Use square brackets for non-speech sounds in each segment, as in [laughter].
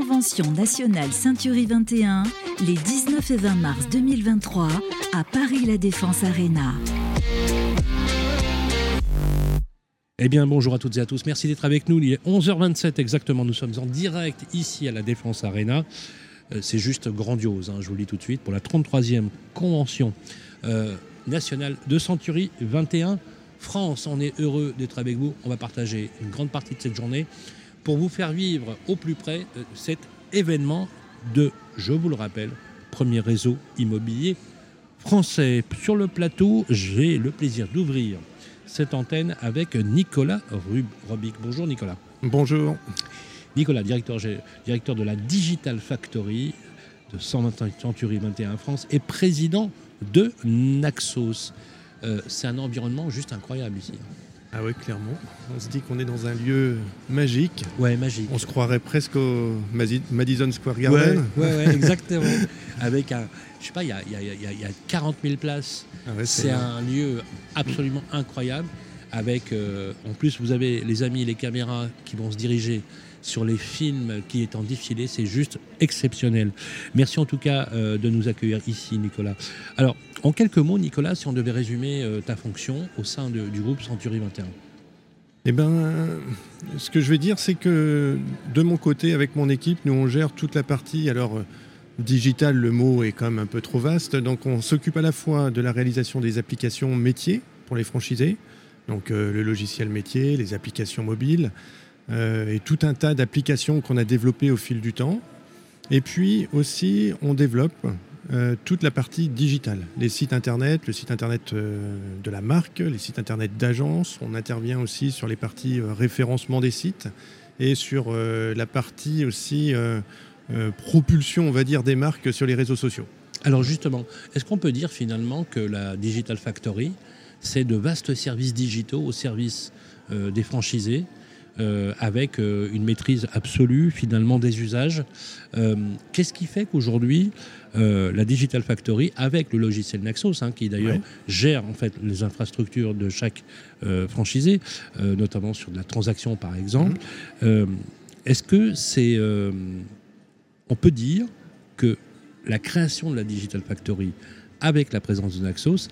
Convention nationale Ceinturie 21, les 19 et 20 mars 2023 à Paris La Défense Arena. Eh bien, bonjour à toutes et à tous. Merci d'être avec nous. Il est 11h27 exactement. Nous sommes en direct ici à la Défense Arena. Euh, c'est juste grandiose, hein, je vous le dis tout de suite, pour la 33e convention euh, nationale de Century 21 France. On est heureux d'être avec vous. On va partager une grande partie de cette journée pour vous faire vivre au plus près euh, cet événement de, je vous le rappelle, premier réseau immobilier français. Sur le plateau, j'ai le plaisir d'ouvrir cette antenne avec Nicolas Robic. Bonjour Nicolas. Bonjour. Nicolas, directeur, directeur de la Digital Factory de 120 Century 21 France et président de Naxos. Euh, c'est un environnement juste incroyable ici. Ah oui, clairement. On se dit qu'on est dans un lieu magique. Ouais, magique. On se croirait presque au Madison Square Garden. Ouais, ouais, [laughs] exactement. Avec un, je sais pas, il y a, y, y a, 40 000 places. Ah c'est un lieu absolument incroyable. Avec, euh, en plus, vous avez les amis, les caméras qui vont se diriger sur les films qui est en défilé. C'est juste exceptionnel. Merci en tout cas euh, de nous accueillir ici, Nicolas. Alors, en quelques mots, Nicolas, si on devait résumer euh, ta fonction au sein du groupe Century 21 eh bien, ce que je vais dire, c'est que de mon côté, avec mon équipe, nous on gère toute la partie. Alors, digital, le mot est quand même un peu trop vaste. Donc, on s'occupe à la fois de la réalisation des applications métiers pour les franchisés, donc euh, le logiciel métier, les applications mobiles, euh, et tout un tas d'applications qu'on a développées au fil du temps. Et puis aussi, on développe euh, toute la partie digitale, les sites internet, le site internet euh, de la marque, les sites internet d'agence. On intervient aussi sur les parties référencement des sites et sur la partie aussi propulsion, on va dire, des marques sur les réseaux sociaux. Alors justement, est-ce qu'on peut dire finalement que la Digital Factory, c'est de vastes services digitaux au service des franchisés? Avec euh, une maîtrise absolue finalement des usages. Euh, qu'est-ce qui fait qu'aujourd'hui la Digital Factory, avec le logiciel Naxos, hein, qui d'ailleurs gère en fait les infrastructures de chaque franchisé, notamment sur de la transaction par exemple, mhm. est-ce que c'est, on peut dire que la création de la Digital Factory avec la présence de Naxos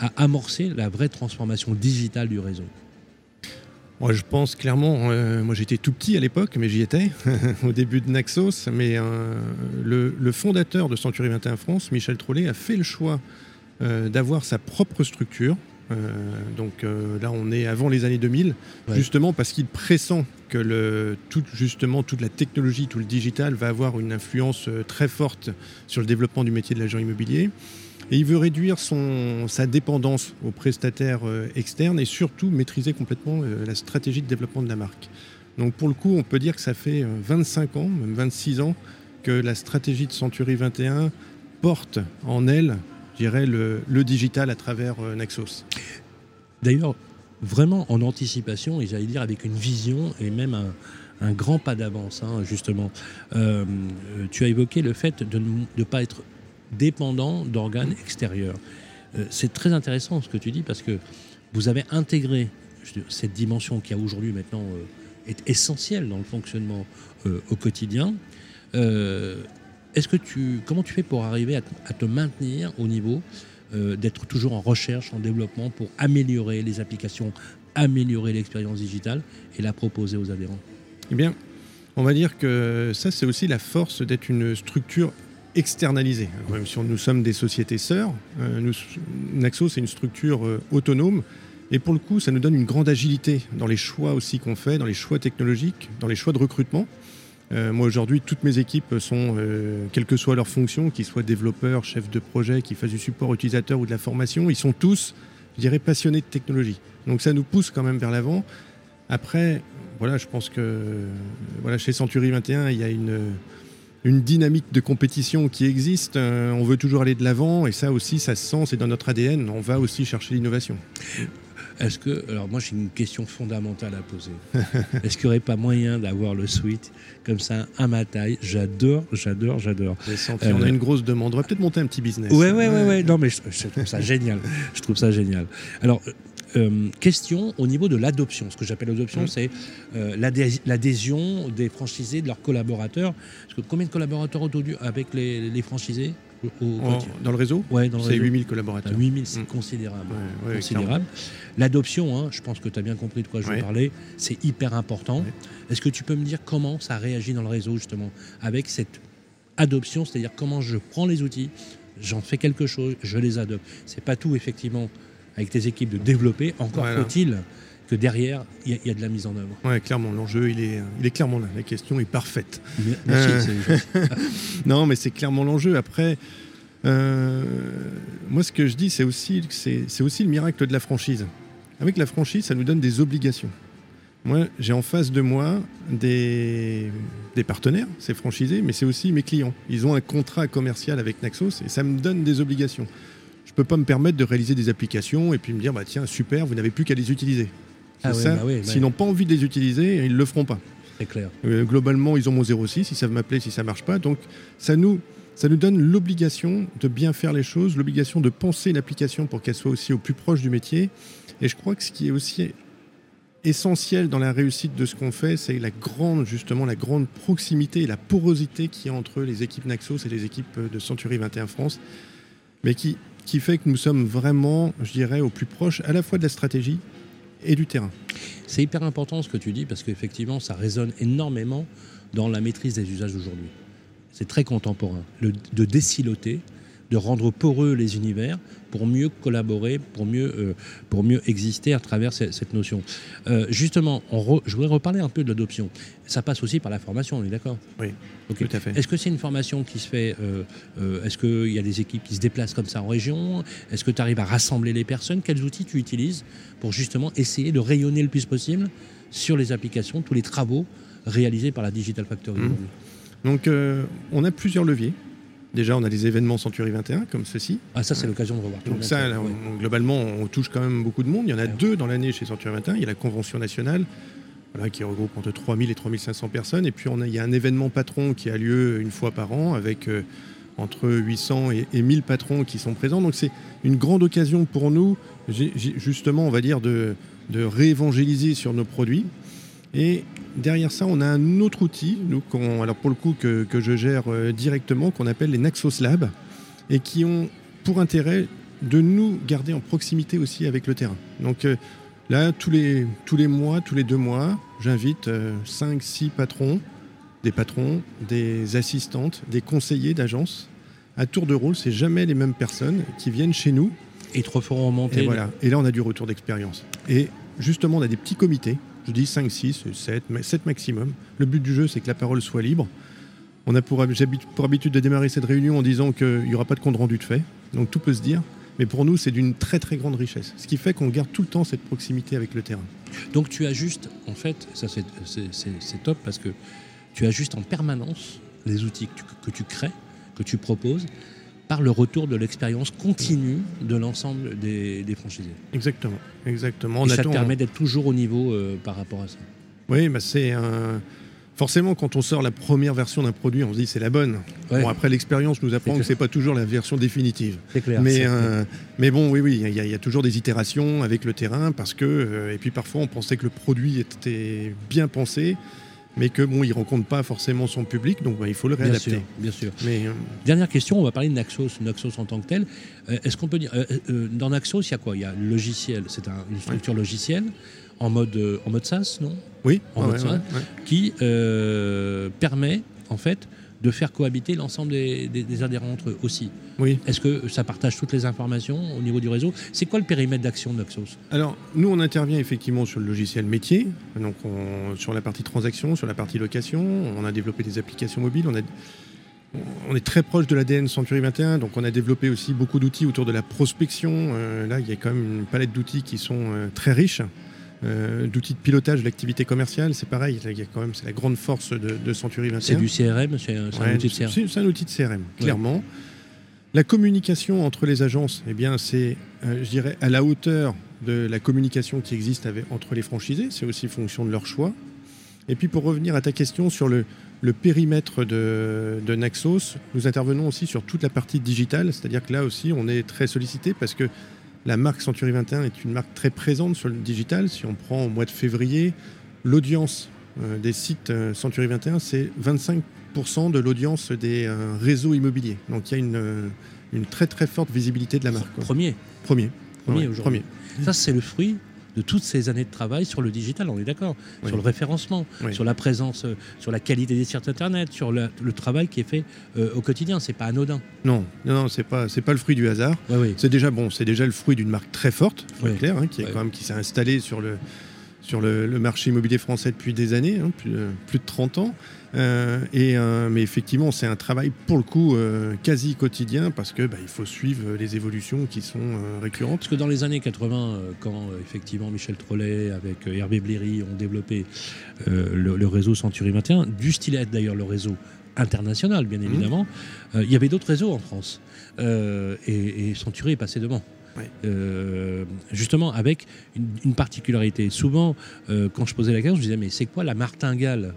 a amorcé la vraie transformation digitale du réseau? Moi, je pense clairement, euh, moi j'étais tout petit à l'époque, mais j'y étais, [laughs] au début de Naxos. Mais euh, le, fondateur de Century 21 France, Michel Trollet, a fait le choix euh, d'avoir sa propre structure. Donc là, on est avant les années 2000, justement parce qu'il pressent que le, tout, justement toute la technologie, tout le digital va avoir une influence très forte sur le développement du métier de l'agent immobilier. Et il veut réduire son, sa dépendance aux prestataires euh, externes et surtout maîtriser complètement euh, la stratégie de développement de la marque. Donc pour le coup, on peut dire que ça fait 25 euh, ans, même 26 ans, que la stratégie de Century 21 porte en elle, dirais, le, digital à travers Naxos. D'ailleurs, vraiment en anticipation, et j'allais dire avec une vision et même un, grand pas d'avance, hein, justement. tu as évoqué le fait de ne pas être dépendant d'organes extérieurs. Euh, c'est très intéressant ce que tu dis parce que vous avez intégré cette dimension qui aujourd'hui maintenant euh, est essentielle dans le fonctionnement euh, au quotidien. Est-ce que comment tu fais pour arriver à, te maintenir au niveau d'être toujours en recherche, en développement pour améliorer les applications, améliorer l'expérience digitale et la proposer aux adhérents? Eh bien, on va dire que ça, c'est aussi la force d'être une structure externalisé. Même si nous sommes des sociétés sœurs, euh, Naxo, c'est une structure euh, autonome. Et pour le coup, ça nous donne une grande agilité dans les choix aussi qu'on fait, dans les choix technologiques, dans les choix de recrutement. Euh, moi, aujourd'hui, toutes mes équipes sont, quelle que soit leur fonction, qu'ils soient développeurs, chefs de projet, qui fassent du support utilisateur ou de la formation, ils sont tous, je dirais, passionnés de technologie. Donc ça nous pousse quand même vers l'avant. Après, voilà, je pense que voilà, chez Century 21, il y a une une dynamique de compétition qui existe. Euh, on veut toujours aller de l'avant et ça aussi, ça se sent, c'est dans notre ADN. On va aussi chercher l'innovation. Est-ce que, alors moi j'ai une question fondamentale à poser. [laughs] Est-ce qu'il n'y aurait pas moyen d'avoir le suite comme ça à ma taille? J'adore, j'adore, j'adore. on a une grosse demande. On devrait peut-être monter un petit business. Ouais, ouais, ouais, ouais. Non, mais je, trouve ça génial. Je trouve ça génial. Alors, Euh, question au niveau de l'adoption. Ce que j'appelle l'adoption, Mmh. c'est euh, l'adhé- l'adhésion des franchisés, de leurs collaborateurs. Parce que combien de collaborateurs aujourd'hui avec les, les franchisés au- au- En- dans le réseau, Ouais, dans le c'est réseau. 8000 Ah, collaborateurs. 8000, c'est Mm. considérable. Ouais, ouais, considérable. L'adoption, hein, je pense que tu as bien compris de quoi je veux Ouais. parler, c'est hyper important. Est-ce que tu peux me dire comment ça réagit dans le réseau, justement, avec cette adoption, c'est-à-dire comment je prends les outils, j'en fais quelque chose, je les adopte. C'est pas tout, effectivement, avec tes équipes de développer, encore Voilà. faut-il que derrière, il y, a- il y a de la mise en œuvre. Ouais, clairement, l'enjeu, il est, il est clairement là. La question est parfaite. Merci. Euh. [laughs] Non, mais c'est clairement l'enjeu. Après, euh, moi, ce que je dis, c'est aussi, c'est aussi le miracle de la franchise. Avec la franchise, ça nous donne des obligations. Moi, j'ai en face de moi des, des partenaires, c'est franchisé, mais c'est aussi mes clients. Ils ont un contrat commercial avec Naxos et ça me donne des obligations. Je ne peux pas me permettre de réaliser des applications et puis me dire, bah, tiens, super, vous n'avez plus qu'à les utiliser. Ah ça. bah ouais. S'ils n'ont pas envie de les utiliser, ils ne le feront pas. c'est clair. Euh, globalement, ils ont mon 06, ils savent m'appeler si ça marche pas. Donc, ça nous, ça nous donne l'obligation de bien faire les choses, l'obligation de penser l'application pour qu'elle soit aussi au plus proche du métier. Et je crois que ce qui est aussi essentiel dans la réussite de ce qu'on fait, c'est la grande, justement, la grande proximité et la porosité qu'il y a entre les équipes Naxos et les équipes de Century 21 France, mais qui, qui fait que nous sommes vraiment, je dirais, au plus proche à la fois de la stratégie et du terrain. C'est hyper important ce que tu dis parce qu'effectivement, ça résonne énormément dans la maîtrise des usages d'aujourd'hui. C'est très contemporain. Le- de déciloter, de rendre poreux les univers pour mieux collaborer, pour mieux, euh, pour mieux exister à travers ce- cette notion. Euh, justement, on re- je voudrais reparler un peu de l'adoption. Ça passe aussi par la formation, on est d'accord? Oui, tout à fait. Est-ce que c'est une formation qui se fait euh, Est-ce qu'il y a des équipes qui se déplacent comme ça en région? Est-ce que tu arrives à rassembler les personnes? Quels outils tu utilises pour justement essayer de rayonner le plus possible sur les applications, tous les travaux réalisés par la Digital Factory aujourd'hui? Donc, on a plusieurs leviers. Déjà, on a des événements Century 21, comme ceci. Ah, ça, c'est l'occasion de revoir tout Donc ça, là, Ouais. on- globalement, on touche quand même beaucoup de monde. Il y en a deux dans l'année chez Century 21. Il y a la convention nationale, voilà, qui regroupe entre 3000 et 3500 personnes. Et puis, on a, il y a un événement patron qui a lieu une fois par an, avec euh, entre 800 et, et 1000 patrons qui sont présents. Donc, c'est une grande occasion pour nous, justement, on va dire, de, de réévangéliser sur nos produits. Et derrière ça, on a un autre outil, nous, qu'on- alors pour le coup, que, que je gère euh, directement, qu'on appelle les Naxos Labs, et qui ont pour intérêt de nous garder en proximité aussi avec le terrain. Donc euh, là, tous les, tous les mois, tous les deux mois, j'invite 5, 6 patrons, des patrons, des assistantes, des conseillers d'agence. À tour de rôle, c'est jamais les mêmes personnes qui viennent chez nous Et te referont remonter. et, voilà. et là, on a du retour d'expérience. Et justement, on a des petits comités. Je dis 5, 6, 7, 7 maximum. Le but du jeu, c'est que la parole soit libre. On a pour, habitude de démarrer cette réunion en disant qu'il n'y aura pas de compte rendu de fait. Donc tout peut se dire. Mais pour nous, c'est d'une très très grande richesse. Ce qui fait qu'on garde tout le temps cette proximité avec le terrain. Donc tu ajustes, en fait, ça c'est- top parce que tu ajustes en permanence les outils que tu crées, que tu proposes, par le retour de l'expérience continue de l'ensemble des, des franchisés. Exactement. Exactement. Et ça te permet d'être toujours au niveau euh, par rapport à ça. Oui, bah c'est un. Forcément, quand on sort la première version d'un produit, on se dit c'est la bonne. Ouais. Bon, après, l'expérience nous apprend que c'est pas toujours la version définitive. C'est clair. Mais, euh, mais bon, oui, oui, il y, a- il y a toujours des itérations avec le terrain parce que, euh, et puis parfois on pensait que le produit était bien pensé, mais que bon, il rencontre pas forcément son public, donc bah, il faut le bien réadapter. sûr, bien sûr. Mais euh, Dernière question, on va parler de Naxos, Naxos en tant que tel. Euh, Est-ce qu'on peut dire, euh, dans Naxos, il y a quoi? Il y a le logiciel, c'est un- une structure logicielle en mode, en mode SaaS, non? Oui, En mode ouais, ouais. Qui permet, en fait, de faire cohabiter l'ensemble des, des- des adhérents entre eux aussi. oui. Est-ce que ça partage toutes les informations au niveau du réseau? C'est quoi le périmètre d'action de Naxos Alors, nous, on intervient effectivement sur le logiciel métier, donc on- sur la partie transaction, sur la partie location. On a développé des applications mobiles. On, a- on est très proche de l'ADN Century 21, donc on a développé aussi beaucoup d'outils autour de la prospection. Euh, là, il y a quand même une palette d'outils qui sont euh, très riches. Euh, d'outils de pilotage de l'activité commerciale, c'est pareil. Là, il y a quand même, c'est la grande force de, de Century 21. C'est du CRM C'est un, outil de CRM c'est- un outil de CRM, clairement. La communication entre les agences, eh bien, c'est, euh, je dirais, à la hauteur de la communication qui existe avec- entre les franchisés. C'est aussi fonction de leur choix. Et puis, pour revenir à ta question sur le, le périmètre de, de Naxos, nous intervenons aussi sur toute la partie digitale. C'est-à-dire que là aussi, on est très sollicité parce que la marque Century 21 est une marque très présente sur le digital. Si on prend au mois de février, l'audience euh, des sites euh, Century 21, c'est 25% de l'audience des euh, réseaux immobiliers. Donc il y a une, une, très très forte visibilité de la marque. Premier. Premier. Premier aujourd'hui. Ça, c'est le fruit de toutes ces années de travail sur le digital, on est d'accord, sur le référencement, sur la présence, sur la qualité des sites internet, sur le, travail qui est fait au quotidien. C'est pas anodin. Non, non, c'est pas, c'est pas le fruit du hasard. c'est déjà bon, c'est déjà le fruit d'une marque très forte, faut clair, hein, qui est quand même qui s'est installée sur le sur le, marché immobilier français depuis des années, hein, plus, de 30 ans. Euh, et, euh, mais effectivement, c'est un travail pour le coup euh, quasi quotidien parce que bah, il faut suivre les évolutions qui sont récurrentes. Parce que dans les années 80, quand effectivement Michel Trollet avec Hervé Bléry ont développé le, réseau Century 21, du style d'ailleurs le réseau international, bien mmh. évidemment, il y avait d'autres réseaux en France. et, et Century est passé devant. Euh, justement avec une, particularité. Souvent, euh, quand je posais la question, je disais, mais c'est quoi la martingale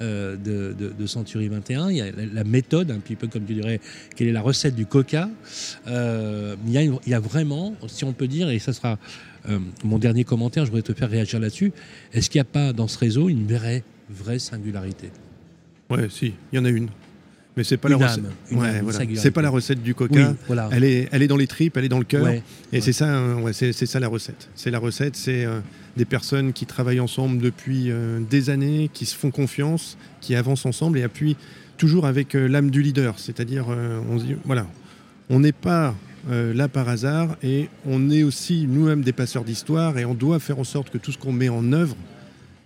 euh, de, Century 21 Il y a la, méthode, un petit peu comme tu dirais, quelle est la recette du coca il, y a, vraiment, si on peut dire, et ça sera mon dernier commentaire, je voudrais te faire réagir là-dessus, est-ce qu'il n'y a pas dans ce réseau une vraie, vraie singularité? Ouais, si, il y en a une. Mais c'est pas la recette. C'est pas la recette du coca. Elle est, elle est dans les tripes, elle est dans le cœur. et c'est ça, hein, c'est ça la recette. C'est la recette, c'est euh, des personnes qui travaillent ensemble depuis euh, des années, qui se font confiance, qui avancent ensemble et appuient toujours avec euh, l'âme du leader. C'est-à-dire, on dit, voilà, on n'est pas là par hasard et on est aussi nous-mêmes des passeurs d'histoire et on doit faire en sorte que tout ce qu'on met en œuvre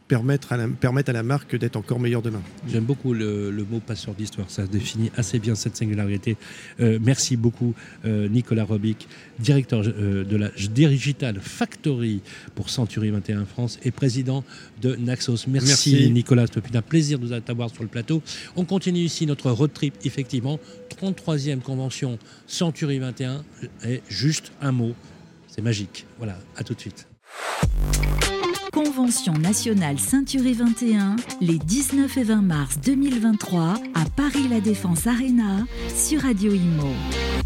permettre à la, permettre à la marque d'être encore meilleure demain. J'aime beaucoup le, mot passeur d'histoire, ça définit assez bien cette singularité. Euh, merci beaucoup euh, Nicolas Robic, directeur euh, de la Digital Factory pour Century 21 France et président de Naxos. Merci, Nicolas, c'est un plaisir de t'avoir sur le plateau. On continue ici notre road trip, effectivement, 33e convention Century 21 et juste un mot, c'est magique. Voilà, à tout de suite. Convention nationale Ceinturé 21, les 19 et 20 mars 2023 à Paris La Défense Arena sur Radio Imo.